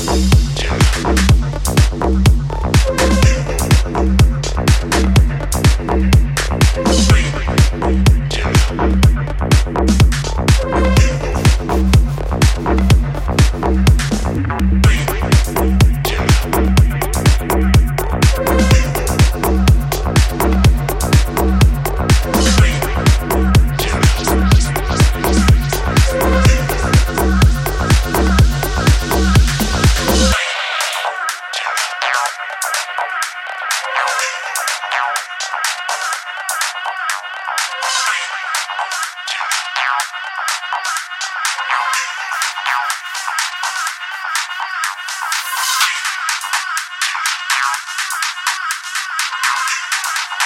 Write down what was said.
I'm